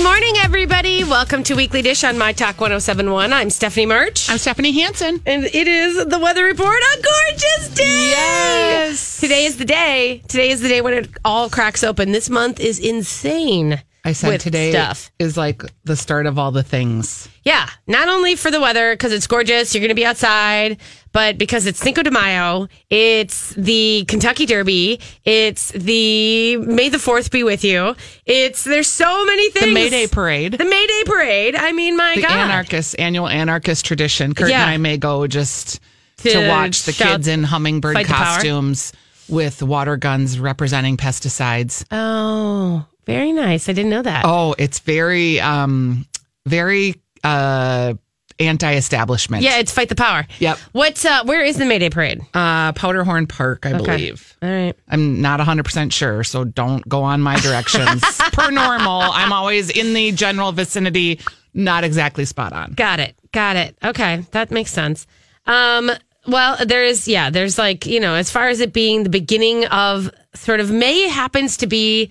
Good morning, everybody. Welcome to Weekly Dish on My Talk 1071. I'm Stephanie March. I'm Stephanie Hansen. and it is the weather report. A gorgeous day. Yes. Today is the day. Today is the day when it all cracks open. This month is insane. I said today stuff. is like the start of all the things. Yeah, not only for the weather because it's gorgeous, you're going to be outside, but because it's Cinco de Mayo, it's the Kentucky Derby, it's the May the Fourth be with you. It's there's so many things. The May Day parade. The May Day parade. I mean, my the God. anarchist annual anarchist tradition. Kurt Yeah. and I may go just to, To watch the kids in hummingbird fight the power. costumes with water guns representing pesticides. Oh, very nice. I didn't know that. Oh, it's very um very uh anti-establishment. Yeah, it's fight the power. Yep. What's uh where is the May Day parade? Uh Powderhorn Park, I Okay. believe. All right. I'm not 100% sure, so don't go on my directions. per normal, I'm always in the general vicinity, not exactly spot on. Got it. Got it. Okay, that makes sense. Um, well, there is, yeah, there's like, you know, as far as it being the beginning of sort of May happens to be,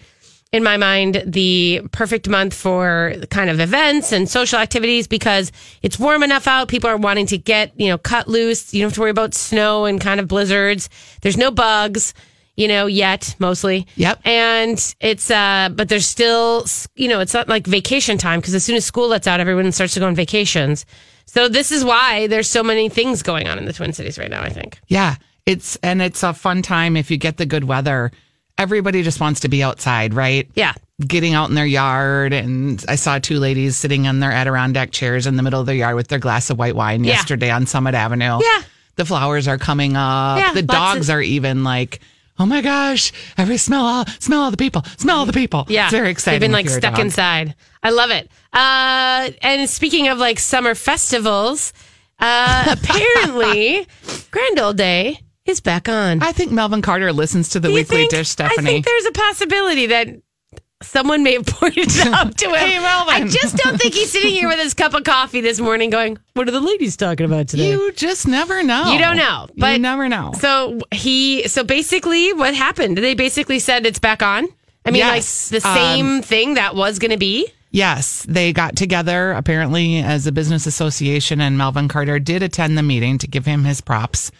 in my mind, the perfect month for kind of events and social activities because it's warm enough out. People are wanting to get, you know, cut loose. You don't have to worry about snow and kind of blizzards. There's no bugs. You know, yet mostly. Yep. And it's, uh, but there's still, you know, it's not like vacation time because as soon as school lets out, everyone starts to go on vacations. So this is why there's so many things going on in the Twin Cities right now, I think. Yeah, it's and it's a fun time if you get the good weather. Everybody just wants to be outside, right? Yeah. Getting out in their yard, and I saw two ladies sitting on their Adirondack chairs in the middle of their yard with their glass of white wine Yeah. yesterday on Summit Avenue. Yeah. the flowers are coming up. Yeah, the dogs of- are even like, oh my gosh, every smell all smell all the people, smell all the people. Yeah. it's very exciting. They've been like stuck inside. I love it. Uh, and speaking of like summer festivals, uh, apparently Grand Old Day is back on. I think Melvin Carter listens to the Do you weekly think- dish, Stephanie. I think there's a possibility that someone may have pointed it out to him. Hey, Melvin. I just don't think he's sitting here with his cup of coffee this morning going, What are the ladies talking about today? you just never know. You don't know, but you never know. So he, so basically, what happened? They basically said it's back on. I mean, Yes. like the Um, same thing that was going to be. Yes, they got together apparently as a business association, and Melvin Carter did attend the meeting to give him his props.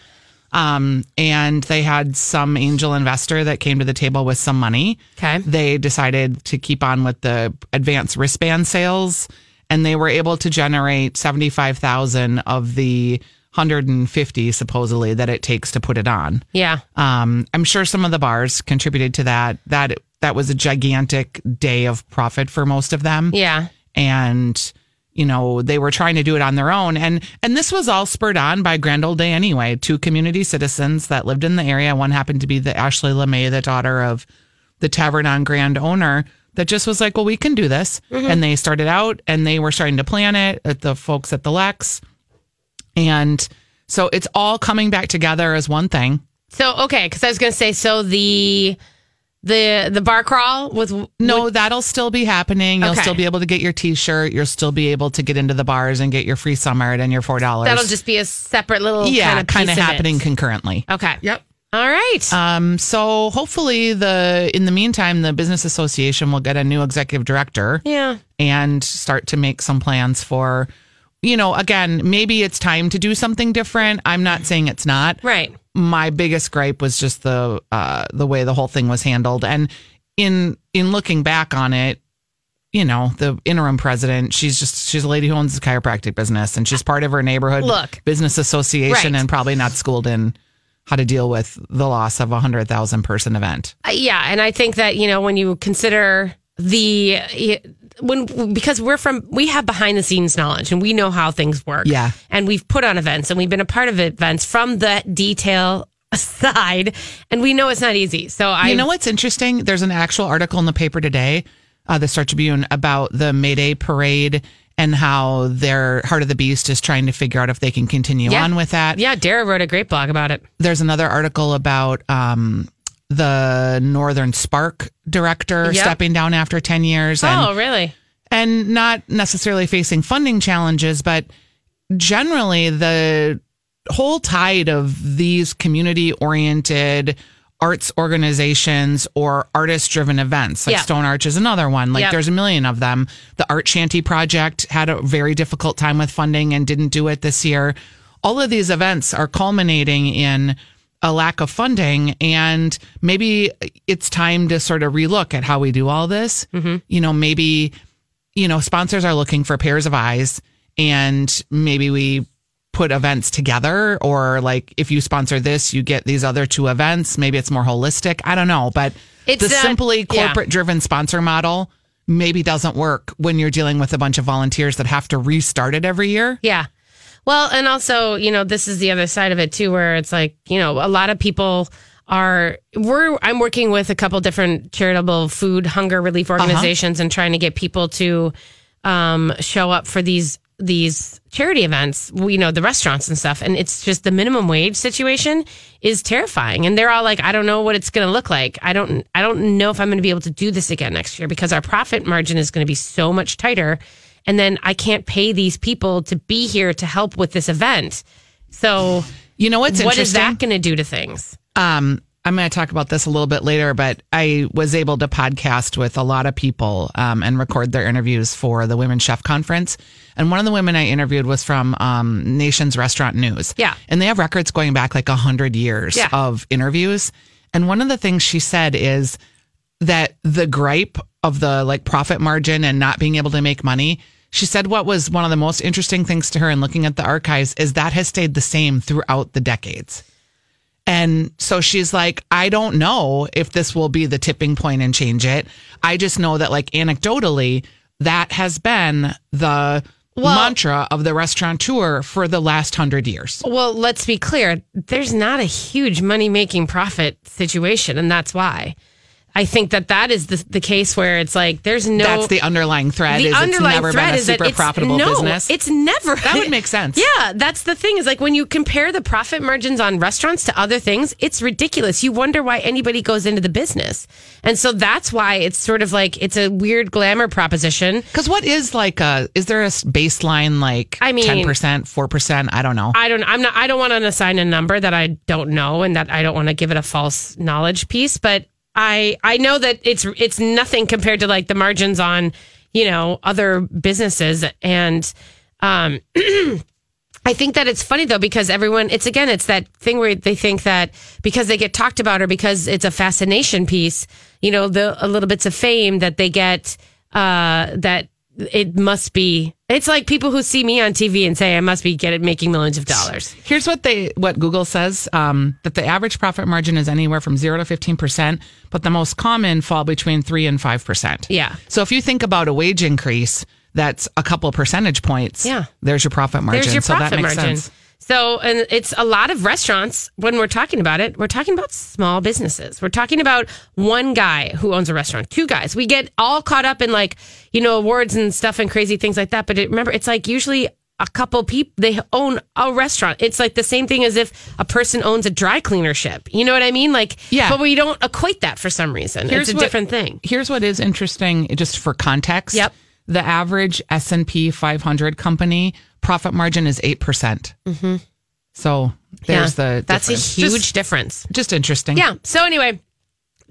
Um, and they had some angel investor that came to the table with some money. Okay. They decided to keep on with the advanced wristband sales, and they were able to generate seventy five thousand of the hundred and fifty supposedly that it takes to put it on. Yeah. Um, I'm sure some of the bars contributed to that. That that was a gigantic day of profit for most of them Yeah. and you know they were trying to do it on their own. And and this was all spurred on by grand old day anyway. Two community citizens that lived in the area. One happened to be the ashley lemay the daughter of the tavern on grand owner that just was like well we can do this. Mm-hmm. And they started out and they were starting to plan it at the folks at the lex. And so it's all coming back together as one thing. So okay, because I was going to say, so the the the bar crawl with No, that'll still be happening. You'll Okay. still be able to get your T-shirt. You'll still be able to get into the bars and get your free summer and your four dollars. that'll just be a separate little yeah, kind of kind of happening It. concurrently. Okay. Yep. All right. Um, so hopefully the in the meantime the business association will get a new executive director yeah. and start to make some plans for you know again maybe it's time to do something different i'm not saying it's not Right. My biggest gripe was just the uh the way the whole thing was handled and in in looking back on it you know the interim president she's just she's a lady who owns a chiropractic business and she's part of her neighborhood Look. business association Right. and probably not schooled in how to deal with the loss of a hundred thousand person event Uh, yeah, and I think that you know when you consider the when because we're from we have behind the scenes knowledge and we know how things work. Yeah. and we've put on events and we've been a part of events from the detail side, and we know it's not easy. So I you know what's interesting there's an actual article in the paper today uh, the star tribune about the may day parade and how their heart of the beast is trying to figure out if they can continue Yeah. on with that Yeah, Dara wrote a great blog about it. there's another article about um, the Northern Spark director Yep. stepping down after 10 years and, oh, really? and not necessarily facing funding challenges, but generally the whole tide of these community oriented, arts organizations or artist driven events. Like Yeah. Stone Arch is another one. Like Yep. there's a million of them. The Art Shanty Project had a very difficult time with funding and didn't do it this year. All of these events are culminating in a lack of funding and maybe it's time to sort of relook at how we do all this. Mm-hmm. You know, maybe you know, sponsors are looking for pairs of eyes and maybe we put events together or like if you sponsor this, you get these other two events. Maybe it's more holistic. I don't know, but It's the not- simply yeah. corporate driven sponsor model maybe doesn't work when you're dealing with a bunch of volunteers that have to restart it every year. Yeah. Well, and also, you know, this is the other side of it too, where it's like, you know, a lot of people are we're I'm working with a couple different charitable food hunger relief organizations and trying to get people to um show up for these these charity events, you know, the restaurants and stuff. And it's just the minimum wage situation is terrifying. And they're all like, I don't know what it's going to look like. I don't, I don't know if I'm going to be able to do this again next year because our profit margin is going to be so much tighter. And then I can't pay these people to be here to help with this event. So You know what's what is that going to do to things? um, I'm going to talk about this a little bit later, but I was able to podcast with a lot of people um, and record their interviews for the Women Chef Conference. And one of the women I interviewed was from um, Nation's Restaurant News. Yeah. And they have records going back like 100 years Yeah. of interviews. And one of the things she said is that the gripe of the like profit margin and not being able to make money. She said what was one of the most interesting things to her in looking at the archives is that has stayed the same throughout the decades. And so she's like, I don't know if this will be the tipping point and change it. I just know that, like, anecdotally, that has been the mantra of the restaurateur for the last hundred years. Well, let's be clear. There's not a huge money making profit situation. And that's why I think that that is the, the case where it's like, there's no. That's the underlying thread. the is it's underlying never thread been a is that super it's profitable no, business. It's never. That would make sense. Yeah, that's the thing. Is like when you compare the profit margins on restaurants to other things, it's ridiculous. You wonder why anybody goes into the business, and so that's why it's sort of like it's a weird glamour proposition. Because what is like a? Is there a baseline like? I mean- ten percent, four percent. I don't know. I don't. I'm not. I don't want to assign a number that I don't know, and that I don't want to give it a false knowledge piece. But I I know that it's it's nothing compared to like the margins on you know other businesses, and um, I think that it's funny though because everyone. It's again, it's that thing where they think that because they get talked about or because it's a fascination piece, you know, the a little bits of fame that they get uh, that it must be. It's like people who see me on TV and say I must be getting making millions of dollars. Here's what they what Google says um, that the average profit margin is anywhere from zero to fifteen percent, but the most common fall between three and five percent. Yeah. So if you think about a wage increase, that's a couple percentage points. Yeah. There's your profit margin. There's your so profit that makes margin. sense. So, and it's a lot of restaurants when we're talking about it, we're talking about small businesses. We're talking about one guy who owns a restaurant, two guys. We get all caught up in like, you know, awards and stuff and crazy things like that. But it, remember, it's like usually a couple people, they own a restaurant. It's like the same thing as if a person owns a dry cleaner ship. You know what I mean? Like, Yeah. but we don't equate that for some reason. it's a what- different thing. Here's what is interesting, just for context. Yep. The average S and P 500 company profit margin is eight percent. Mm-hmm. So there's Yeah. the That's a huge Just, difference. just interesting. Yeah. So anyway,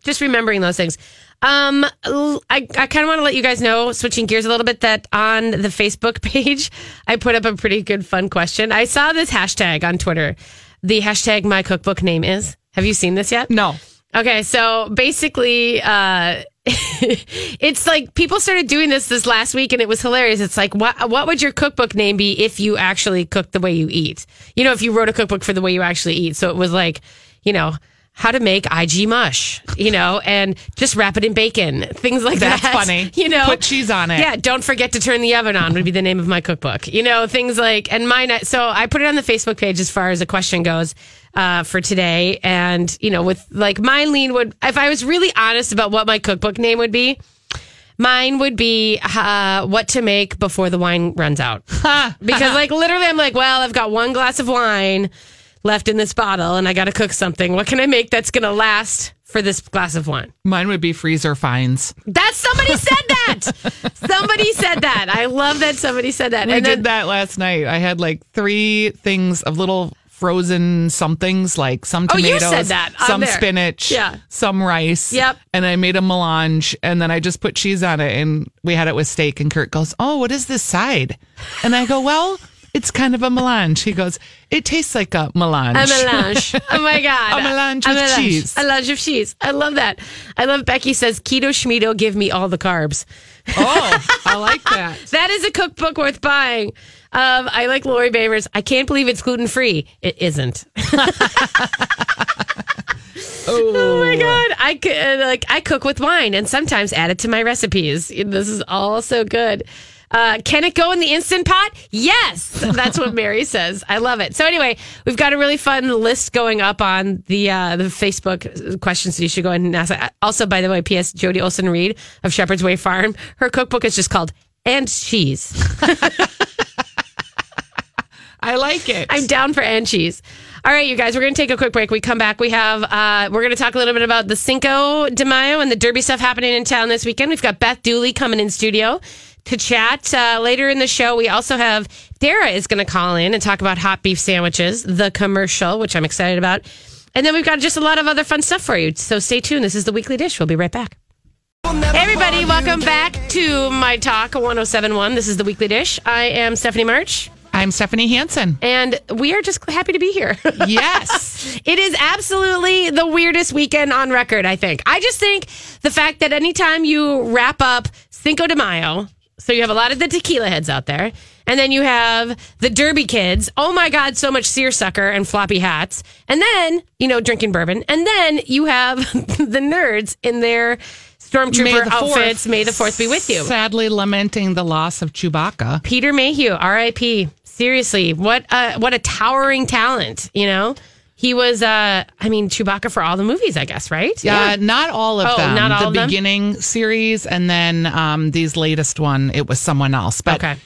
just remembering those things. Um, I, I kind of want to let you guys know, switching gears a little bit, that on the Facebook page, I put up a pretty good fun question. I saw this hashtag on Twitter. The hashtag my cookbook name is. Have you seen this yet? No. Okay, so basically, uh, it's like people started doing this this last week, and it was hilarious. It's like, what what would your cookbook name be if you actually cooked the way you eat? You know, if you wrote a cookbook for the way you actually eat. So it was like, you know. How to make IG mush, you know, and just wrap it in bacon, things like That's that. funny. You know, Put cheese on it. Yeah, don't forget to turn the oven on would be the name of my cookbook. You know, things like and mine. So I put it on the Facebook page as far as the question goes uh, for today, and you know, with like my lean would if I was really honest about what my cookbook name would be. Mine would be uh, what to make before the wine runs out. because, like, literally, I'm like, well, I've got one glass of wine left in this bottle and I got to cook something. What can I make that's going to last for this glass of wine? Mine would be freezer fines. That somebody said that. somebody said that. I love that somebody said that. We and did then, that last night. I had like three things of little frozen somethings like some Oh, tomatoes, said that some there. spinach, Yeah. some rice. Yep. And I made a melange and then I just put cheese on it and we had it with steak. And Kurt goes, Oh, what is this side? And I go, Well, it's kind of a melange. He goes, It tastes like a melange. A melange. Oh my god. A melange with cheese. A melange of cheese. I love that. I love Becky says keto Schmido, give me all the carbs. oh, I like that. That is a cookbook worth buying. Um, I like Lori Babers. I can't believe it's gluten free. It isn't. Oh my god! I uh, like I cook with wine and sometimes add it to my recipes. This is all so good. Uh, can it go in the instant pot? Yes, that's what Mary says. I love it. So anyway, we've got a really fun list going up on the uh, the Facebook questions. You should go ahead and ask. Also, by the way, P.S. Jodi Ohlsen Read of Shepherd's Way Farm. Her cookbook is just called "And Cheese." I like it. I'm down for and cheese. All right, you guys, we're going to take a quick break. We come back. We have, uh, we're going to talk a little bit about the Cinco de Mayo and the Derby stuff happening in town this weekend. We've got Beth Dooley coming in studio to chat. Uh, later in the show, we also have Dara is going to call in and talk about hot beef sandwiches, the commercial, which I'm excited about. And then we've got just a lot of other fun stuff for you. So stay tuned. This is the Weekly Dish. We'll be right back. Hey, everybody, welcome back to My Talk 1071. This is the Weekly Dish. I am Stephanie March. I'm Stephanie Hansen. And we are just happy to be here. Yes. it is absolutely the weirdest weekend on record, I think. I just think the fact that anytime you wrap up Cinco de Mayo, so you have a lot of the tequila heads out there, and then you have the Derby kids. Oh my God, so much seersucker and floppy hats. And then, you know, drinking bourbon. And then you have the nerds in their stormtrooper the fourth. outfits. May the fourth be with you. Sadly lamenting the loss of Chewbacca. Peter Mayhew, R.I.P. Seriously, what a what a towering talent. You know, he was. uh I mean, Chewbacca for all the movies, I guess, right? Yeah, not all of Oh, them. not all the of them? beginning series, and then um, these latest one, it was someone else. But Okay.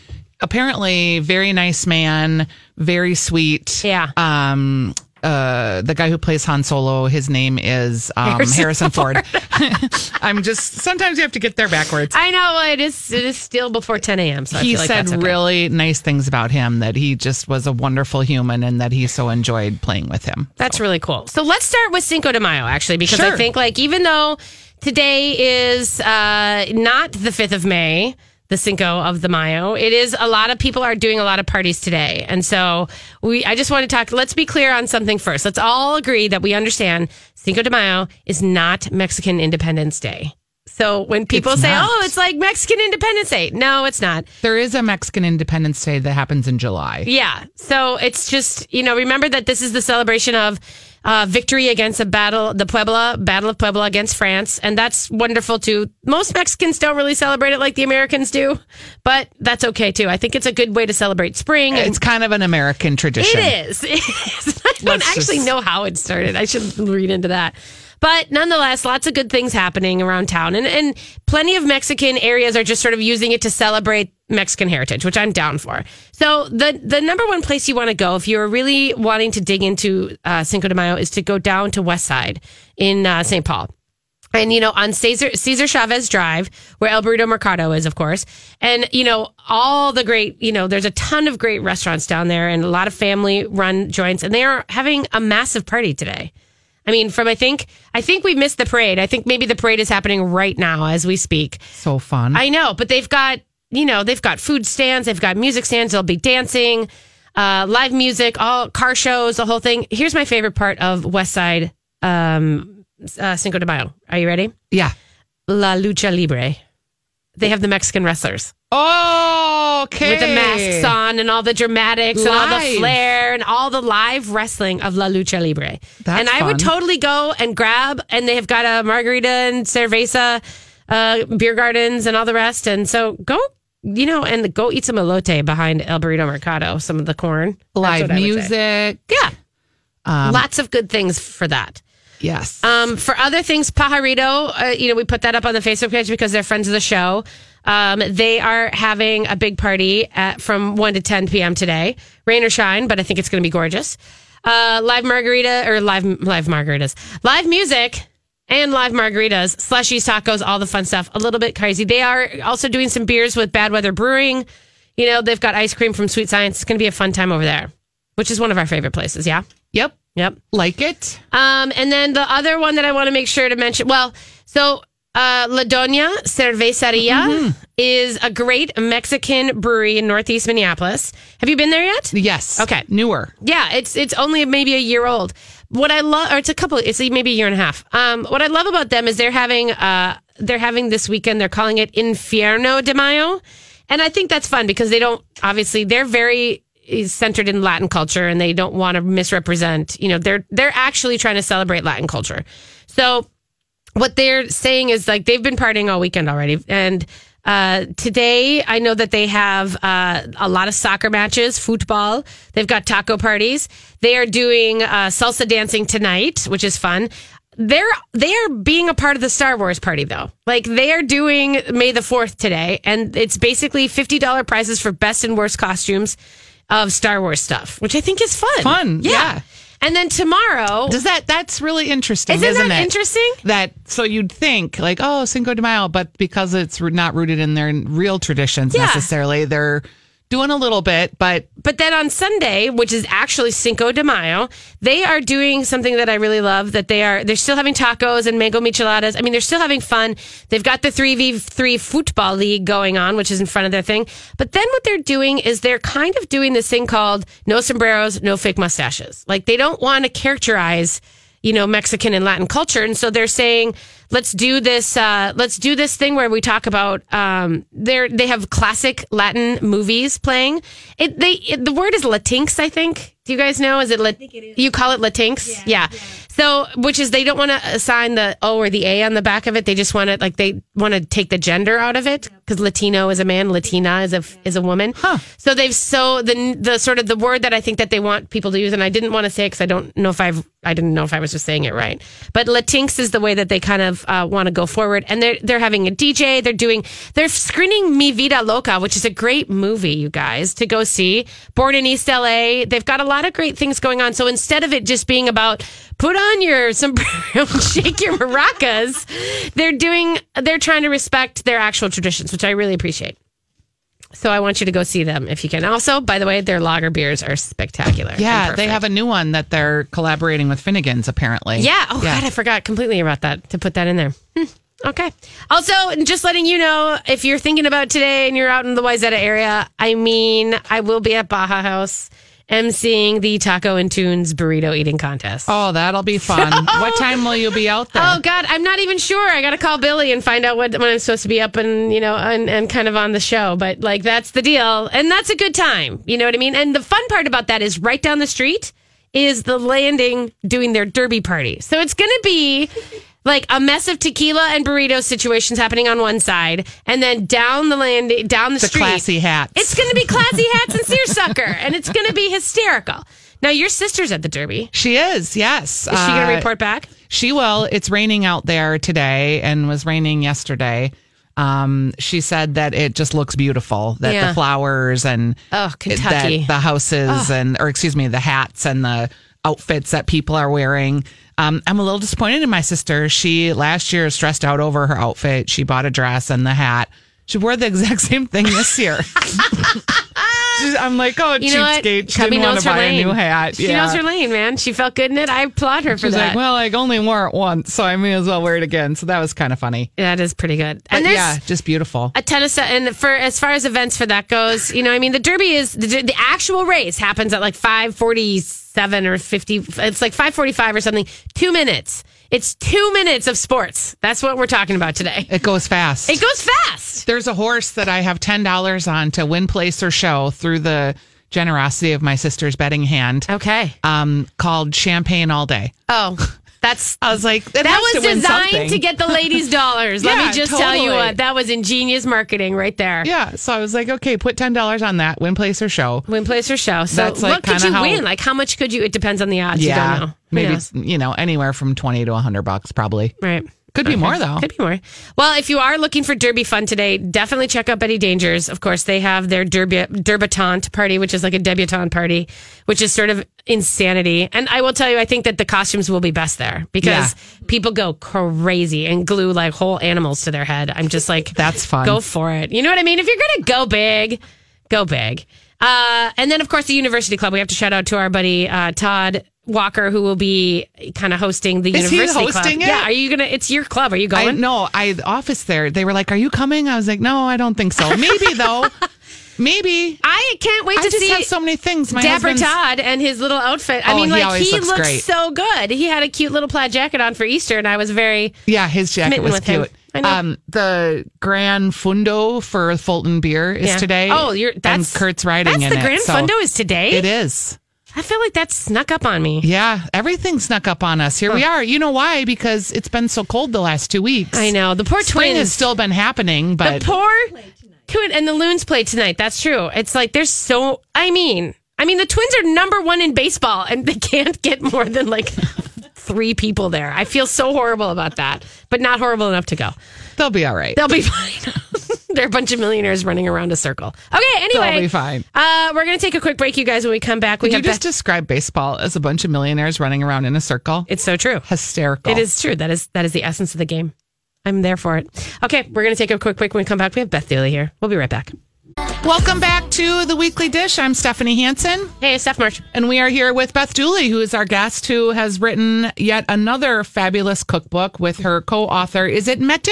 apparently, very nice man, very sweet. Yeah. Um, uh, the guy who plays Han Solo, his name is um, Harrison Harrison, Ford. I'm just sometimes you have to get there backwards. I know it is. It is still before 10 a.m. So I he like said okay. really nice things about him that he just was a wonderful human and that he so enjoyed playing with him. That's really cool. So let's start with Cinco de Mayo, actually, because I think like even though today is uh, not the 5th of May, the Cinco of the Mayo, it is a lot of people are doing a lot of parties today. And so we I just want to talk let's be clear on something first. Let's all agree that we understand Cinco de Mayo is not Mexican Independence Day. So when people It's say, not. "Oh, it's like Mexican Independence Day." No, it's not. There is a Mexican Independence Day that happens in July. Yeah. So it's just, you know, remember that this is the celebration of uh, victory against a battle, the Puebla, Battle of Puebla against France. And that's wonderful too. Most Mexicans don't really celebrate it like the Americans do, but that's okay too. I think it's a good way to celebrate spring. and It's kind of an American tradition. it is. It is. I don't Let's actually just- know how it started. I should read into that. But nonetheless, lots of good things happening around town. And, and plenty of Mexican areas are just sort of using it to celebrate Mexican heritage, which I'm down for. So the, the number one place you want to go if you're really wanting to dig into uh, Cinco de Mayo is to go down to West Side in uh, St. Paul. And, you know, on Cesar, Cesar Chavez Drive, where El Burrito Mercado is, of course. And, you know, all the great, you know, there's a ton of great restaurants down there and a lot of family run joints. And they are having a massive party today. I mean, from I think, I think we missed the parade. I think maybe the parade is happening right now as we speak. So fun. I know, but they've got, you know, they've got food stands, they've got music stands, they'll be dancing, uh, live music, all car shows, the whole thing. Here's my favorite part of West Side um, uh, Cinco de Mayo. Are you ready? yeah. La Lucha Libre. They have the Mexican wrestlers Oh, okay. with the masks on and all the dramatics and all the flair and all the live wrestling of La Lucha Libre. That's and I would totally go and grab, and they have got a margarita and cerveza, uh, beer gardens and all the rest. And so go, you know, and go eat some elote behind El Burrito Mercado, some of the corn. Live what I would say. music. Yeah. Lots of good things for that. Yes. Um, for other things, Pajarito, uh, you know, we put that up on the Facebook page because they're friends of the show. Um, they are having a big party at, from 1 to 10 p.m. today. Rain or shine, but I think it's going to be gorgeous. Uh, live margarita or live, live margaritas, live music and live margaritas, slushies, tacos, all the fun stuff. A little bit crazy. They are also doing some beers with Bad Weather Brewing. You know, they've got ice cream from Sweet Science. It's going to be a fun time over there. which is one of our favorite places. Yeah. Yep. Yep. Like it. Um, and then the other one that I want to make sure to mention, well, so uh, La Doña Cerveceria is a great Mexican brewery in Northeast Minneapolis. Have you been there yet? Yes. Okay. Newer. Yeah, it's it's only maybe a year old. What I love, or it's a couple, it's maybe a year and a half. Um, what I love about them is they're having uh, they're having this weekend. They're calling it Infierno de Mayo, and I think that's fun because they don't obviously they're very centered in Latin culture and they don't want to misrepresent. You know, they're they're actually trying to celebrate Latin culture. So what they're saying is like they've been partying all weekend already and. Uh, today, I know that they have uh, a lot of soccer matches, football. They've got taco parties. They are doing uh, salsa dancing tonight, which is fun. They're they are being a part of the Star Wars party though. Like they are doing May the Fourth today, and it's basically fifty dollar prizes for best and worst costumes of Star Wars stuff, which I think is fun. Fun, yeah. And then tomorrow, Does that? That's really interesting, Isn't isn't, that it? interesting? That so you'd think like, oh, Cinco de Mayo, but because it's not rooted in their real traditions Yeah. necessarily, they're doing a little bit, but But then on Sunday, which is actually Cinco de Mayo, they are doing something that I really love. That they are they're still having tacos and mango micheladas. I mean, they're still having fun. They've got the three v three football league going on, which is in front of their thing. But then what they're doing is they're kind of doing this thing called no sombreros, no fake mustaches. Like they don't want to characterize you know Mexican and Latin culture, and so they're saying let's do this. Uh, let's do this thing where we talk about um, they they have classic Latin movies playing. It they it, the word is Latinx, I think. Do you guys know? Is it, lat- you call it Latinx? Yeah. So, which is they don't want to assign the O or the A on the back of it. They just want to like they want to take the gender out of it because Latino is a man, Latina is a is a woman. So they've so the the sort of the word that I think that they want people to use, and I didn't want to say it because I don't know if I've I didn't know if I was just saying it right. But Latinx is the way that they kind of uh, want to go forward, and they're they're having a DJ. They're doing they're screening Mi Vida Loca, which is a great movie, you guys, to go see. Born in East LA. They've got a lot of great things going on. So instead of it just being about put on your sombrero and shake your maracas, they're doing they're trying to respect their actual traditions, which I really appreciate. So I want you to go see them if you can. Also, by the way, their lager beers are spectacular. yeah, they have a new one that they're collaborating with Finnegan's apparently. Yeah. Oh God, I forgot completely about that to put that in there. Hmm. Okay. Also, just letting you know if you're thinking about today and you're out in the Wayzata area, I mean, I will be at Baja Haus emceeing the Taco and Tunes burrito eating contest. Oh, that'll be fun. what time will you be out there? Oh God, I'm not even sure. I got to call Billy and find out what when I'm supposed to be up and you know and, and kind of on the show. But like that's the deal, and that's a good time. You know what I mean? And the fun part about that is right down the street is the landing doing their derby party. So it's going to be like a mess of tequila and burrito situations happening on one side, and then down the landing down the, the street, classy hats. it's going to be classy hats and seersucker, and it's going to be hysterical. Now your sister's at the derby. she is, yes. Is she going to Uh, report back? She will. It's raining out there today and was raining yesterday. Um, she said that it just looks beautiful. That Yeah. the flowers and Oh, Kentucky. that the houses and or excuse me, the hats and the outfits that people are wearing. Um, I'm a little disappointed in my sister. She last year stressed out over her outfit. She bought a dress and the hat. She wore the exact same thing this year. I'm like, oh, You know cheapskate. She Cubby didn't want to buy a lane. new hat. She Yeah. knows her lane, man. She felt good in it. I applaud her for She's that. like, well, I only wore it once, so I may as well wear it again. So that was kind of funny. that is pretty good. But And yeah, just beautiful. a stuff. And for as far as events for that goes, you know, I mean, the Derby is the, the actual race happens at like five forty seven or fifty. It's like five forty five or something. Two minutes. It's two minutes of sports. That's what we're talking about today. It goes fast. It goes fast. There's a horse that I have ten dollars on to win, place, or show through the generosity of my sister's betting hand. Okay. Um, called Champagne All Day. Oh, that's I was like, that was designed to get the ladies' dollars. Let Yeah, me just tell you what. That was ingenious marketing right there. Yeah, so I was like, okay, put ten dollars on that, win, place, or show. Win, place, or show. So That's, like, what could you how- win? Like how much could you? It depends on the odds. You don't know. Maybe you know anywhere from twenty to hundred bucks, probably. Right. Could be more though. Could be more. Well, if you are looking for Derby fun today, definitely check out Betty Dangers. Of course, they have their Derby Derbutante party, which is like a debutante party, which is sort of insanity. And I will tell you, I think that the costumes will be best there because people go crazy and glue like whole animals to their head. I'm just like, That's fun. Go for it. You know what I mean? If you're going to go big, go big. Uh, and then, of course, the University Club. We have to shout out to our buddy uh, Todd Walker, who will be kind of hosting the Is he University Club. it? Yeah, are you gonna? It's your club. Are you I going? no, I the office there. They were like, "Are you coming?" I was like, "No, I don't think so. Maybe though. Maybe." I can't wait I to just see have so many things. My Dapper Todd and his little outfit. I Oh, mean, like he looks so good. He had a cute little plaid jacket on for Easter, and I was very. Yeah, his jacket was cute. I. Um, the Grand Fondo for Fulton Beer is Yeah. today. Oh, you're that's and Kurt's riding That's the it. Grand so Fondo is today. It is. I feel like that snuck up on me. Yeah, everything snuck up on us. Here we oh. are. You know why? Because it's been so cold the last two weeks. I know the poor Spring twins. has still been happening, but the poor twin and the loons play tonight. That's true. It's like there's so. I mean, I mean the twins are number one in baseball, and they can't get more than like three people there. I feel so horrible about that, but not horrible enough to go. they'll be all right. They'll be fine. They're a bunch of millionaires running around a circle. Okay, anyway, They'll be fine. Uh, we're gonna take a quick break, you guys. When we come back, we Did you just Beth- describe baseball as a bunch of millionaires running around in a circle? It's so true. Hysterical. It is true. That is that is the essence of the game. I'm there for it. Okay, we're gonna take a quick break. When we come back, we have Beth Dooley here. We'll be right back. Welcome back to the Weekly Dish. I'm Stephanie Hansen. Hey, Steph March. And we are here with Beth Dooley, who is our guest, who has written yet another fabulous cookbook with her co-author. Is it Mette?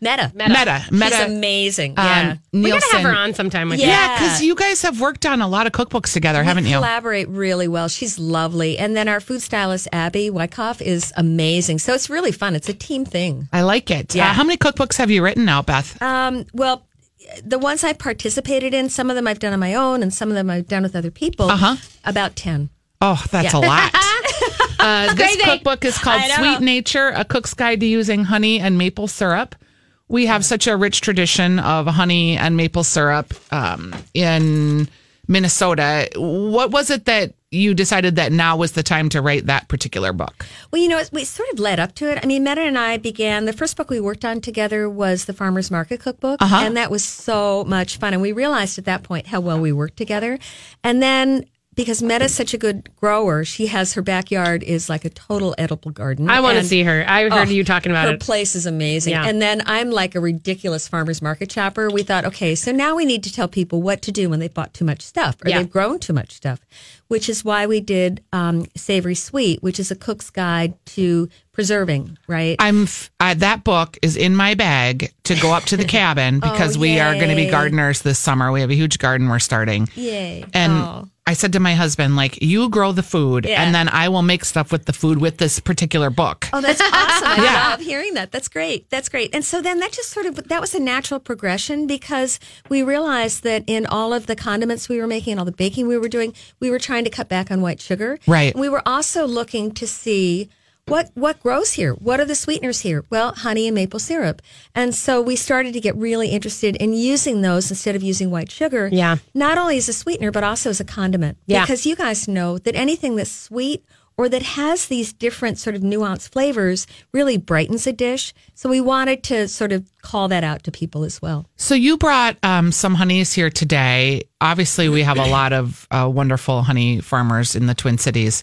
Meta. Mette. Mette. She's amazing. Um, yeah. We gotta have her on sometime with Yeah. because you guys have worked on a lot of cookbooks together, haven't you? collaborate really well. She's lovely. And then our food stylist, Abby Wyckoff, is amazing. So it's really fun. It's a team thing. I like it. Yeah. Uh, how many cookbooks have you written now, Beth? Um, well, the ones I've participated in, some of them I've done on my own, and some of them I've done with other people. Uh-huh. About 10. Oh, that's a lot. Uh, this crazy. cookbook is called Sweet Nature, a cook's guide to using honey and maple syrup. We have such a rich tradition of honey and maple syrup um, in Minnesota. What was it that you decided that now was the time to write that particular book? Well, you know, we sort of led up to it. I mean, Mette and I began, the first book we worked on together was the Farmer's Market Cookbook. Uh-huh. And that was so much fun. And we realized at that point how well we worked together. And then because Mette's such a good grower, she has her backyard is like a total edible garden. I want to see her. I heard Oh, you talking about it. her it. place is amazing. Yeah. And then I'm like a ridiculous farmer's market shopper. We thought, okay, so now we need to tell people what to do when they've bought too much stuff or Yeah. they've grown too much stuff, which is why we did um, Savory Sweet, which is a cook's guide to preserving, right? I'm f- uh, that book is in my bag to go up to the cabin because we are going to be gardeners this summer. We have a huge garden we're starting. Yay. And Oh. I said to my husband, like, you grow the food Yeah. and then I will make stuff with the food with this particular book. Oh, that's awesome. I Yeah. love hearing that. That's great. That's great. And so then that just sort of, that was a natural progression because we realized that in all of the condiments we were making and all the baking we were doing, we were trying to cut back on white sugar. Right. We were also looking to see what what grows here? What are the sweeteners here? Well, honey and maple syrup. And so we started to get really interested in using those instead of using white sugar. Yeah. Not only as a sweetener, but also as a condiment. Yeah. Because you guys know that anything that's sweet or that has these different sort of nuanced flavors really brightens a dish. So we wanted to sort of call that out to people as well. So you brought um, some honeys here today. Obviously, we have a lot of uh, wonderful honey farmers in the Twin Cities.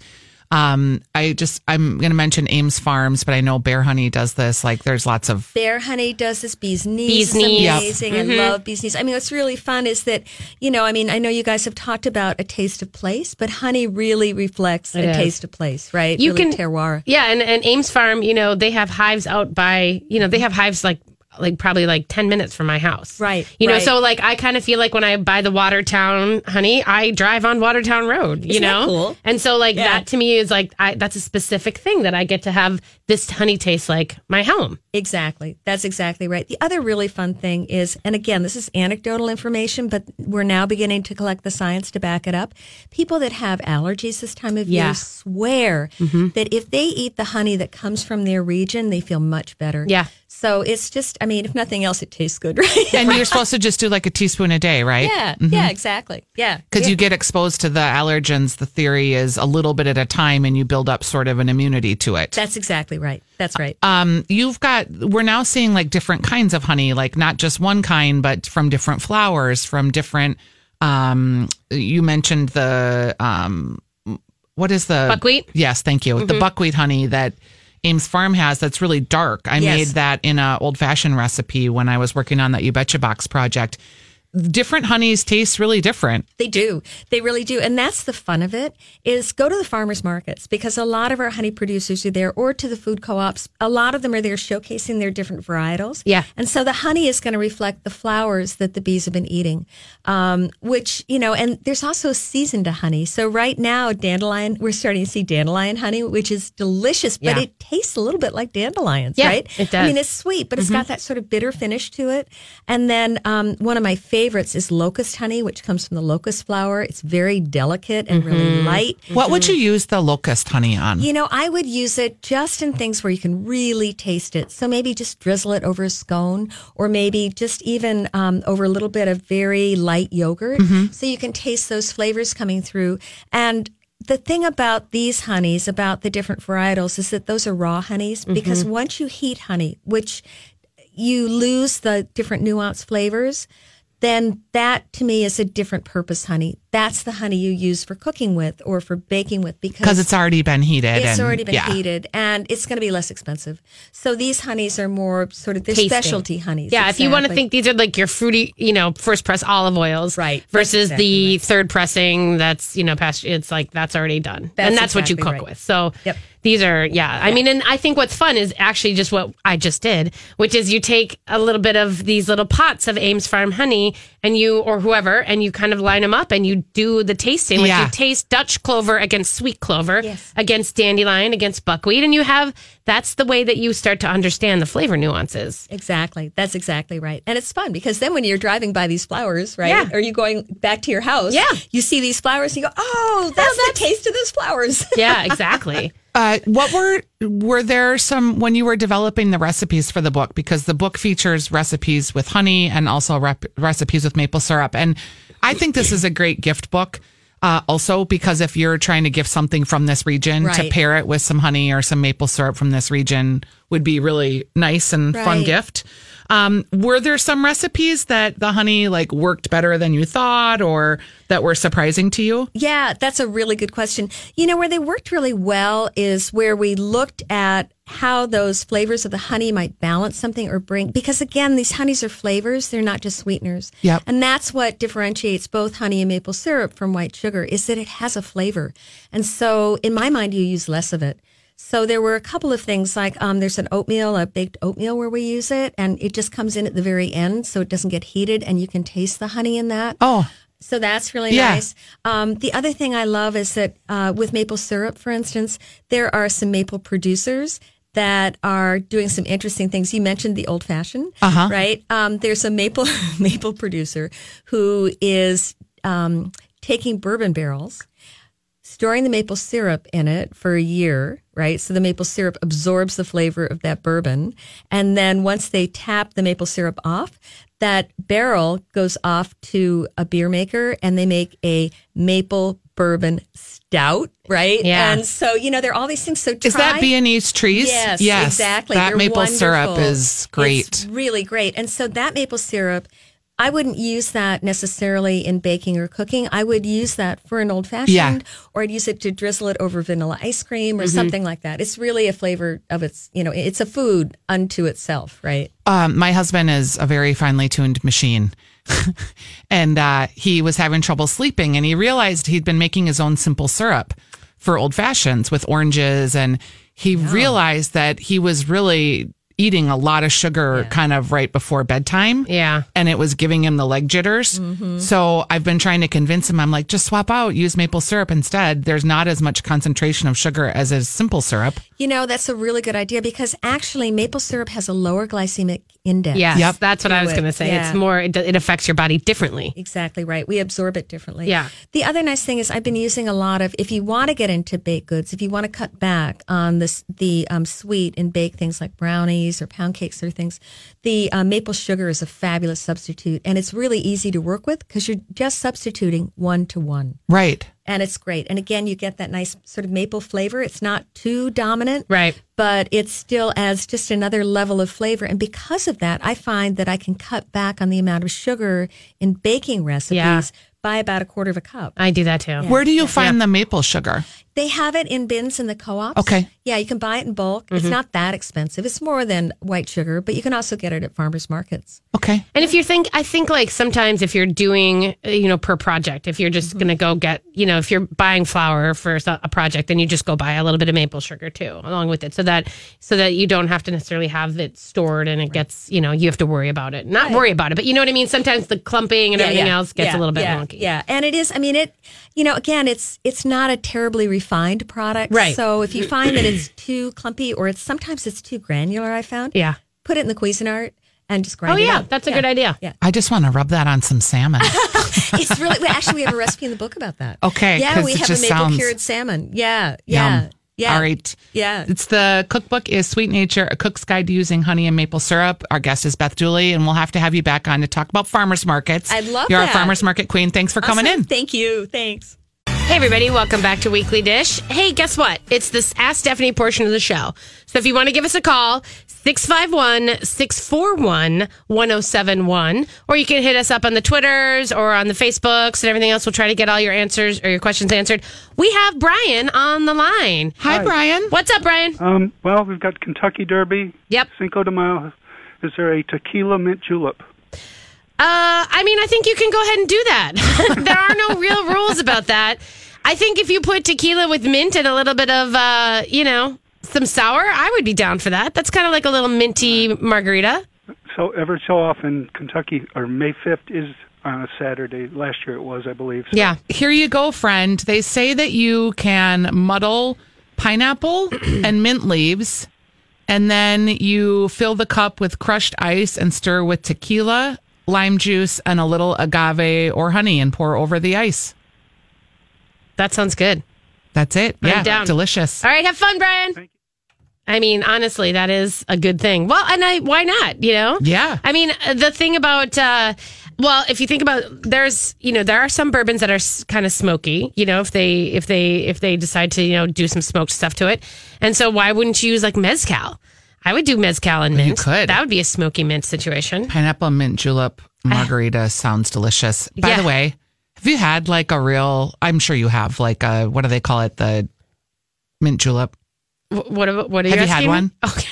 Um, I just I'm going to mention Ames Farms, but I know Bare Honey does this. Like, there's lots of Bare Honey does this. Bee's Knees Bee's is Knees. Yep. amazing. I love Bee's Knees. I mean, what's really fun is that, you know, I mean, I know you guys have talked about a taste of place, but honey really reflects It a is. taste of place, right? You really can terroir. Yeah, and, and Ames Farm, you know, they have hives out by, you know, they have hives like like probably like 10 minutes from my house. Right, You know, right. so like I kind of feel like when I buy the Watertown honey, I drive on Watertown Road, you Isn't know? cool? And so like Yeah. that to me is like I that's a specific thing that I get to have this honey taste like my home. Exactly. That's exactly right. The other really fun thing is, and again, this is anecdotal information, but we're now beginning to collect the science to back it up. People that have allergies this time of Yeah. year swear mm-hmm. that if they eat the honey that comes from their region, they feel much better. Yeah. So it's just, I mean, if nothing else, it tastes good, right? and you're supposed to just do like a teaspoon a day, right? yeah. Yeah, exactly. Yeah. Because yeah. you get exposed to the allergens. The theory is a little bit at a time, and you build up sort of an immunity to it. That's exactly right. That's right. um, you've got we're now seeing like different kinds of honey, like not just one kind, but from different flowers, from different. Um, you mentioned the um, what is the Buckwheat? Yes, thank you. The buckwheat honey that Ames Farm has that's really dark. I Yes. made that in an old fashioned recipe when I was working on that You Betcha Box project. Different honeys taste really different. They do. They really do. And that's the fun of it is go to the farmers markets because a lot of our honey producers are there or to the food co-ops. A lot of them are there showcasing their different varietals. Yeah. And so the honey is going to reflect the flowers that the bees have been eating, um, which, you know, and there's also a season to honey. So right now, dandelion, we're starting to see dandelion honey, which is delicious, but Yeah. it tastes a little bit like dandelions, Yeah, right? it does. I mean, it's sweet, but it's got that sort of bitter finish to it. And then um, one of my favorites is locust honey, which comes from the locust flower. It's very delicate and really mm-hmm. light. What would you mm-hmm. use the locust honey on? You know, I would use it just in things where you can really taste it. So maybe just drizzle it over a scone, or maybe just even um, over a little bit of very light yogurt, mm-hmm. so you can taste those flavors coming through. And the thing about these honeys, about the different varietals, is that those are raw honeys because once you heat honey, which you lose the different nuanced flavors, then that to me is a different purpose honey. That's the honey you use for cooking with or for baking with because it's already been heated. it's and, already been yeah. heated and it's going to be less expensive. So these honeys are more sort of they're specialty honeys. Yeah, if you uh, want to think these are like your fruity, you know, first press olive oils, Right. Versus exactly the right. third pressing that's you know past. It's like that's already done, That's and that's what you cook right. with. So Yep. these are yeah. I mean, and I think what's fun is actually just what I just did, which is you take a little bit of these little pots of Ames Farm honey, and you or whoever, and you kind of line them up, and you do the tasting. Like Yeah. you taste Dutch clover against sweet clover, Yes. against dandelion, against buckwheat, and you have that's the way that you start to understand the flavor nuances. Exactly. That's exactly right. And it's fun because then when you're driving by these flowers, right? Yeah. Or you going back to your house, Yeah. you see these flowers and you go, "Oh, that's, the taste of those flowers." Yeah, exactly. Uh, what were were there some when you were developing the recipes for the book because the book features recipes with honey and also rep, recipes with maple syrup. And I think this is a great gift book uh, also because if you're trying to gift something from this region to pair it with some honey or some maple syrup from this region would be really nice and fun gift. Um, were there some recipes that the honey like worked better than you thought or that were surprising to you? Yeah, that's a really good question. You know, where they worked really well is where we looked at how those flavors of the honey might balance something or bring, because again, these honeys are flavors, they're not just sweeteners. Yep. And that's what differentiates both honey and maple syrup from white sugar is that it has a flavor. And so in my mind, you use less of it. So there were a couple of things like um, there's an oatmeal, a baked oatmeal where we use it, and it just comes in at the very end, so it doesn't get heated, and you can taste the honey in that. Oh, So that's really Yeah. nice. Um, the other thing I love is that uh, with maple syrup, for instance, there are some maple producers that are doing some interesting things. You mentioned the old fashioned, Uh-huh. right? Um, there's a maple maple producer who is um, taking bourbon barrels, storing the maple syrup in it for a year, right? So the maple syrup absorbs the flavor of that bourbon. And then once they tap the maple syrup off, that barrel goes off to a beer maker and they make a maple bourbon stout, right? Yeah. And so, you know, there are all these things. So try. is that Viennese trees? Yes, yes, exactly. That They're maple syrup is great. It's really great. And so that maple syrup, I wouldn't use that necessarily in baking or cooking. I would use that for an old fashioned, Yeah. or I'd use it to drizzle it over vanilla ice cream or something like that. It's really a flavor of its, you know, it's a food unto itself, right? um, my husband is a very finely tuned machine. and uh, he was having trouble sleeping and he realized he'd been making his own simple syrup for old fashions with oranges. And he realized that he was really eating a lot of sugar kind of right before bedtime. Yeah. And it was giving him the leg jitters. Mm-hmm. So I've been trying to convince him, I'm like, just swap out, use maple syrup instead. There's not as much concentration of sugar as a simple syrup. You know, that's a really good idea because actually maple syrup has a lower glycemic index. Yes, Yep. that's what I was going to say. Yeah. It's more, it, it affects your body differently. Exactly right. We absorb it differently. Yeah. The other nice thing is I've been using a lot of if you want to get into baked goods, if you want to cut back on this the um, sweet and bake things like brownies or pound cakes or things, the uh, maple sugar is a fabulous substitute, and it's really easy to work with because you're just substituting one to one. Right. And it's great. And again, you get that nice sort of maple flavor. It's not too dominant Right. but it still adds just another level of flavor. And because of that, I find that I can cut back on the amount of sugar in baking recipes Yeah. by about a quarter of a cup. I do that too. Where do you find the maple sugar? They have it in bins in the co-ops. Okay. Yeah, you can buy it in bulk. It's not that expensive. It's more than white sugar, but you can also get it at farmers markets. Okay. And if you think, I think like sometimes if you're doing, uh, you know, per project, if you're just going to go get, you know, if you're buying flour for a project, then you just go buy a little bit of maple sugar too, along with it, so that so that you don't have to necessarily have it stored and it gets, you know, you have to worry about it. Not worry about it, but you know what I mean. Sometimes the clumping and everything else gets Yeah, a little bit yeah, wonky. Yeah, and it is. I mean, it. You know, again, it's it's not a terribly refined product. Right. So if you find that it's too clumpy or it's sometimes it's too granular, I found. Yeah. Put it in the Cuisinart and just Oh grind it yeah, up. that's a good idea. Yeah. I just want to rub that on some salmon. It's really well, actually we have a recipe in the book about that. Okay, Yeah, we have a maple sounds- cured salmon. Yeah. Yeah. Yum. Yeah. All right. Yeah. It's the cookbook is Sweet Nature, a cook's guide to using honey and maple syrup. Our guest is Beth Dooley, and we'll have to have you back on to talk about farmers markets. I'd love to. You're that. a farmers market queen. Thanks for coming in. Thank you. Thanks. Hey, everybody, welcome back to Weekly Dish. Hey, guess what? It's this Ask Stephanie portion of the show. So if you want to give us a call, 651 641 1071, or you can hit us up on the Twitters or on the Facebooks and everything else. We'll try to get all your answers or your questions answered. We have Brian on the line. Hi, Brian. What's up, Brian? Um, well, we've got Kentucky Derby. Yep. Cinco de Mayo. Is there a tequila mint julep? Uh, I mean, I think you can go ahead and do that. there are no real rules about that. I think if you put tequila with mint and a little bit of, uh, you know, some sour, I would be down for that. That's kind of like a little minty margarita. So ever so often, Kentucky or May fifth is on a Saturday. Last year it was, I believe. So Yeah. Here you go, friend. They say that you can muddle pineapple and mint leaves, and then you fill the cup with crushed ice and stir with tequila, lime juice, and a little agave or honey and pour over the ice. That sounds good. That's it. I'm yeah, down. delicious. All right, have fun, Brian. I mean, honestly, that is a good thing. Well, and I, why not? You know? Yeah. I mean, the thing about, uh, well, if you think about, there's, you know, there are some bourbons that are kind of smoky. You know, if they, if they, if they decide to, you know, do some smoked stuff to it, and so why wouldn't you use like mezcal? I would do mezcal and mint. You could. That would be a smoky mint situation. Pineapple mint julep margarita sounds delicious. By Yeah. the way, have you had like a real? I'm sure you have. Like a what do they call it? The mint julep. Wh- What? are- What are you? Have you had one? Okay.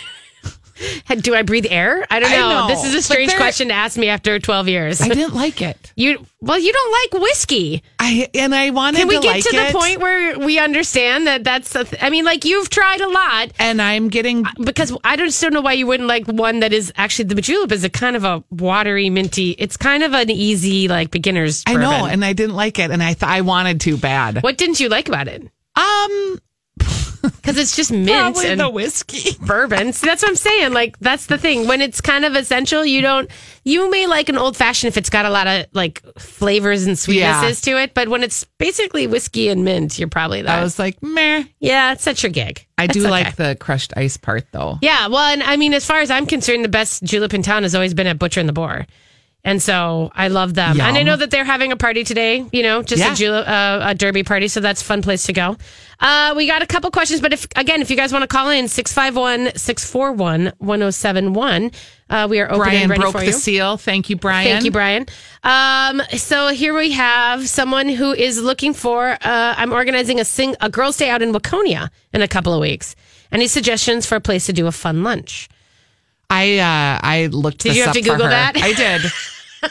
Do I breathe air? I don't I know. know, This is a strange question to ask me after 12 years. I didn't like it. You well, you don't like whiskey. I and I wanted Can we to get like to it, the point where we understand that that's? Th- I mean, like you've tried a lot and I'm getting. because I just don't know why you wouldn't like one that is actually the julep is a kind of a watery, minty. It's kind of an easy like beginner's. I know, and I didn't like it, and I th- I wanted to bad. what didn't you like about it? Um, Because it's just mint probably and the whiskey. bourbon. See, that's what I'm saying. Like that's the thing. When it's kind of essential, you don't. You may like an old fashioned if it's got a lot of like flavors and sweetnesses to it, but when it's basically whiskey and mint, you're probably that. I was like, meh. yeah, it's such your gig. I It's do okay. like the crushed ice part though. Yeah, well, and I mean, as far as I'm concerned, the best julep in town has always been at Butcher and the Boar. And so I love them. Yum. And I know that they're having a party today, you know, just Yeah. a, julep, uh, a derby party. So that's a fun place to go. Uh, we got a couple questions, but if, again, if you guys want to call in 651 641 1071, uh, we are open Brian and ready broke the you. seal. Thank you, Brian. Thank you, Brian. Um, so here we have someone who is looking for. Uh, I'm organizing a sing a girls' day out in Waconia in a couple of weeks. Any suggestions for a place to do a fun lunch? I uh, I looked. Did you have to Google her. that? I did,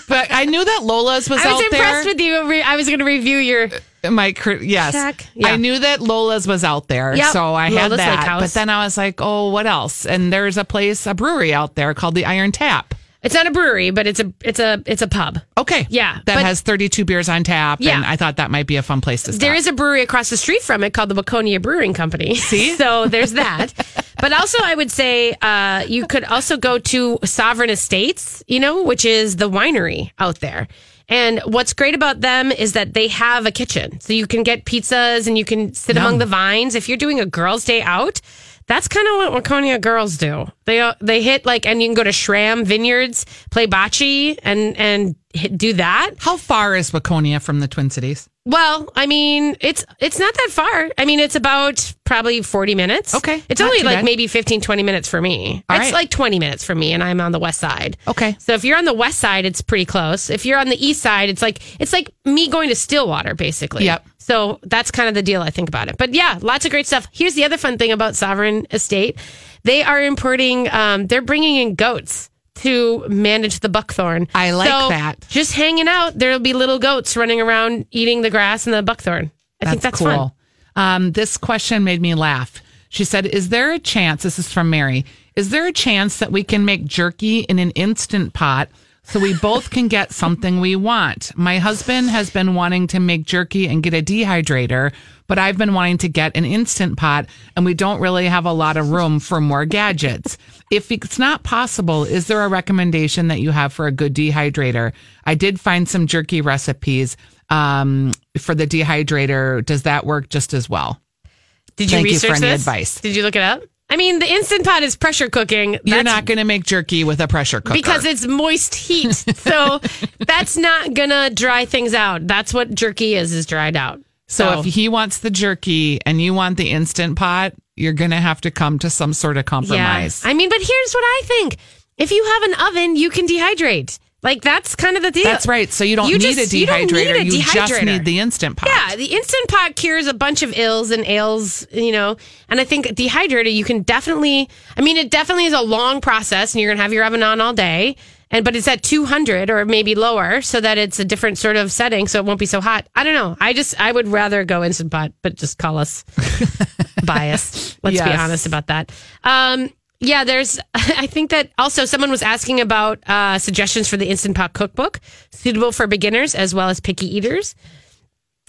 but I knew that Lola's was, I was out impressed there. with you. Re- I was going to review your. my yes, Check. Yeah. I knew that Lola's was out there, Yep. so I had Lola's that. Lake House. But then I was like, oh, what else? And there's a place, a brewery out there called the Iron Tap. It's not a brewery, but it's a it's a it's a pub. Okay, Yeah, that has 32 beers on tap, Yeah. and I thought that might be a fun place to stop. There is a brewery across the street from it called the Waconia Brewing Company. See? so there's that. but also, I would say uh, you could also go to Sovereign Estates, you know, which is the winery out there. And what's great about them is that they have a kitchen, so you can get pizzas and you can sit among the vines. If you're doing a girls' day out, that's kind of what Waconia girls do. They uh, they hit like, and you can go to Schram Vineyards, play bocce, and and do that. How far is Waconia from the Twin Cities? Well, I mean, it's it's not that far. I mean, it's about probably 40 minutes. Okay, It's only like bad. maybe 15, 20 minutes for me. All it's right. like 20 minutes for me, and I'm on the west side. Okay. So if you're on the west side, it's pretty close. If you're on the east side, it's like it's like me going to Stillwater, basically. Yep. So that's kind of the deal I think about it. But yeah, lots of great stuff. Here's the other fun thing about Sovereign Estate: they are importing. Um, they're bringing in goats to manage the buckthorn. I like So that. Just hanging out, there'll be little goats running around eating the grass and the buckthorn. I think that's fun. Um, this question made me laugh. She said, Is there a chance? This is from Mary. Is there a chance that we can make jerky in an instant pot so we both can get something we want? My husband has been wanting to make jerky and get a dehydrator, but I've been wanting to get an instant pot, and we don't really have a lot of room for more gadgets. If it's not possible, is there a recommendation that you have for a good dehydrator? I did find some jerky recipes um, for the dehydrator. Does that work just as well? Did you Thank you research for any this? advice. Did you look it up? I mean, the instant pot is pressure cooking. You're not going to make jerky with a pressure cooker because it's moist heat. so that's not gonna dry things out. That's what jerky is, is dried out. so if he wants the jerky and you want the instant pot, you're going to have to come to some sort of compromise. Yeah. I mean, but here's what I think. If you have an oven, you can dehydrate. Like that's kind of the deal. That's right. So you don't You need just- a you dehydrator. need a you just need the instant pot. Yeah, the instant pot cures a bunch of ills and ails, you know. And I think dehydrator, you can definitely. I mean, it definitely is a long process, and you're gonna have your oven on all day. And but it's at 200 or maybe lower, so that it's a different sort of setting, so it won't be so hot. I don't know. I just I would rather go instant pot, but just call us biased. Let's be honest about that. Um, yeah, there's. I think that also someone was asking about uh, suggestions for the instant pot cookbook, suitable for beginners as well as picky eaters.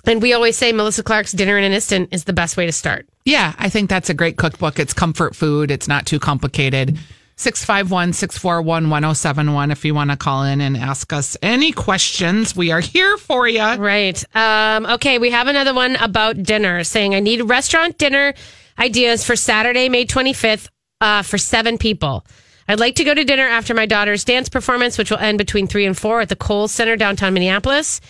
And we always say Melissa Clark's Dinner in an Instant is the best way to start. Yeah, I think that's a great cookbook. It's comfort food. It's not too complicated. 651 641 1071 if you want to call in and ask us any questions. We are here for you. Right. Um, okay, we have another one about dinner saying I need restaurant dinner ideas for Saturday, May 25th uh, for seven people. I'd like to go to dinner after my daughter's dance performance, which will end between three and four at the Cowles Center downtown Minneapolis.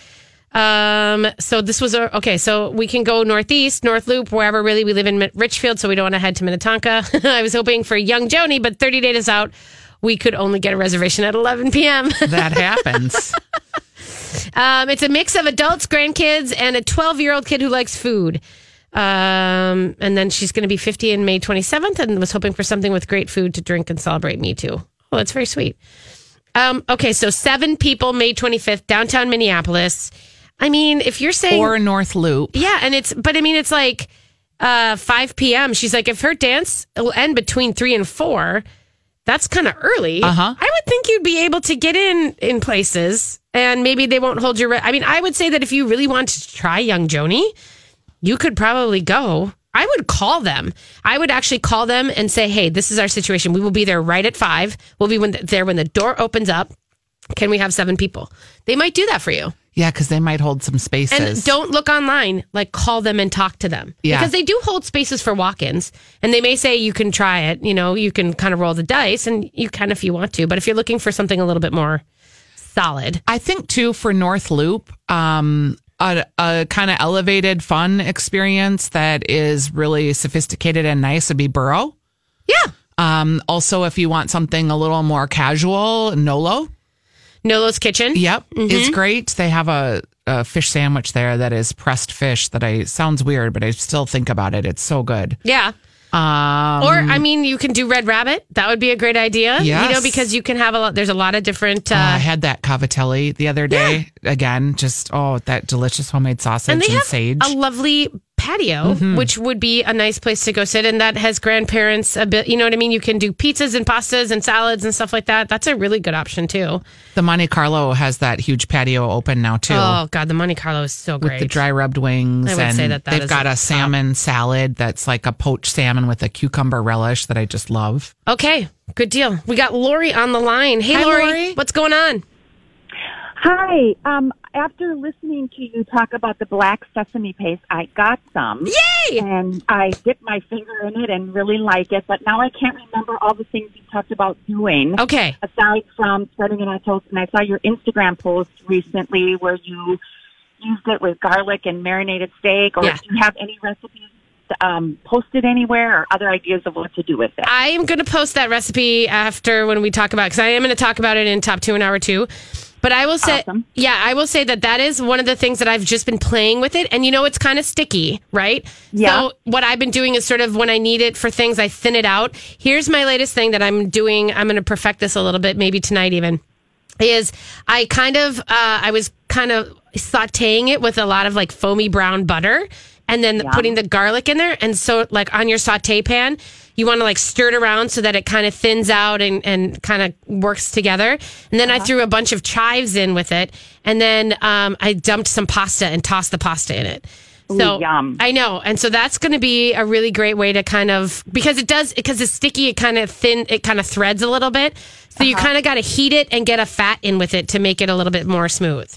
Um, so this was a, okay. So we can go northeast, North Loop, wherever really we live in Richfield, so we don't want to head to Minnetonka. I was hoping for young Joni, but 30 days out, we could only get a reservation at 11 p.m. That happens. Um, it's a mix of adults, grandkids, and a 12 year old kid who likes food. Um, and then she's going to be 50 in May 27th and was hoping for something with great food to drink and celebrate me too. Oh, that's very sweet. Um, okay, so seven people, May 25th, downtown Minneapolis. I mean, if you're saying. or North Loop. Yeah, and it's but I mean it's like uh 5 p.m. She's like, if her dance will end between three and four, that's kind of early. Uh-huh. I would think you'd be able to get in in places, and maybe they won't hold your. Re- I mean, I would say that if you really want to try Young Joni, you could probably go. I would call them. I would actually call them and say, "Hey, this is our situation. We will be there right at five. We'll be when there when the door opens up. Can we have seven people? They might do that for you." Yeah, because they might hold some spaces. And don't look online. Like call them and talk to them. Yeah. Because they do hold spaces for walk-ins, and they may say you can try it. You know, you can kind of roll the dice, and you can if you want to. But if you're looking for something a little bit more solid, I think too for North Loop, um, a, a kind of elevated fun experience that is really sophisticated and nice would be Borough. yeah, Um, also, if you want something a little more casual, Nolo. Nolo's Kitchen. Yep, Mm-hmm. is great. They have a, a fish sandwich there that is pressed fish that I sounds weird, but I still think about it. It's so good. Yeah. Um, Or I mean, you can do Red Rabbit. That would be a great idea. You know, because you can have a lot. There's a lot of different. Uh, oh, I had that cavatelli the other day. Again, just oh, that delicious homemade sausage and and, have sage. a lovely patio, Mm-hmm. which would be a nice place to go sit. And that has grandparents a bit. You know what I mean? You can do pizzas and pastas and salads and stuff like that. That's a really good option too. the Monte Carlo has that huge patio open now too. Oh God, the Monte Carlo is so with great. the dry rubbed wings. I would and say that that they've got a a top. salmon salad that's like a poached salmon with a cucumber relish that I just love. okay, good deal. We got Lori on the line. Hey, Hi, Lori, Lori. what's going on? Hi. Um, after listening to you talk about the black sesame paste, I got some. Yay! And I dipped my finger in it and really like it, but now I can't remember all the things you talked about doing. Okay. Aside from spreading it on toast, and I saw your Instagram post recently where you used it with garlic and marinated steak. Or Yeah. do you have any recipes um, posted anywhere or other ideas of what to do with it? I am going to post that recipe after when we talk about because I am going to talk about it in top two and hour two. But I will say, Awesome. yeah, I will say that that is one of the things that I've just been playing with it, and you know, it's kind of sticky, right? Yeah. So what I've been doing is sort of when I need it for things, I thin it out. Here's my latest thing that I'm doing. I'm going to perfect this a little bit, maybe tonight even. Is I kind of uh, I was kind of sautéing it with a lot of like foamy brown butter, and then putting the garlic in there, and so like on your saute pan, you want to like stir it around so that it kind of thins out and, and kind of works together. And then I threw a bunch of chives in with it. And then um, I dumped some pasta and tossed the pasta in it. So Ooh, yum. I know. And so that's going to be a really great way to kind of, because it does, because it's sticky, it kind of thin, it kind of threads a little bit. So you kind of got to heat it and get a fat in with it to make it a little bit more smooth.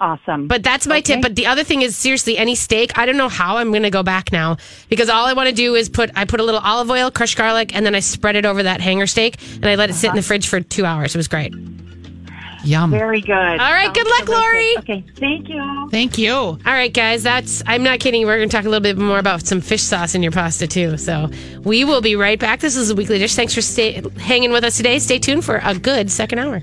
Awesome. But that's my tip. But the other thing is seriously, any steak. I don't know how I'm going to go back now because all I want to do is put I put a little olive oil, crushed garlic, and then I spread it over that hanger steak and I let it sit in the fridge for two hours. It was great. Yum. Very good. All right, good luck, Lori. Okay, thank you. Thank you. All right, guys. That's I'm not kidding. We're going to talk a little bit more about some fish sauce in your pasta too. So we will be right back. This is a weekly dish. Thanks for stay, hanging with us today. Stay tuned for a good second hour.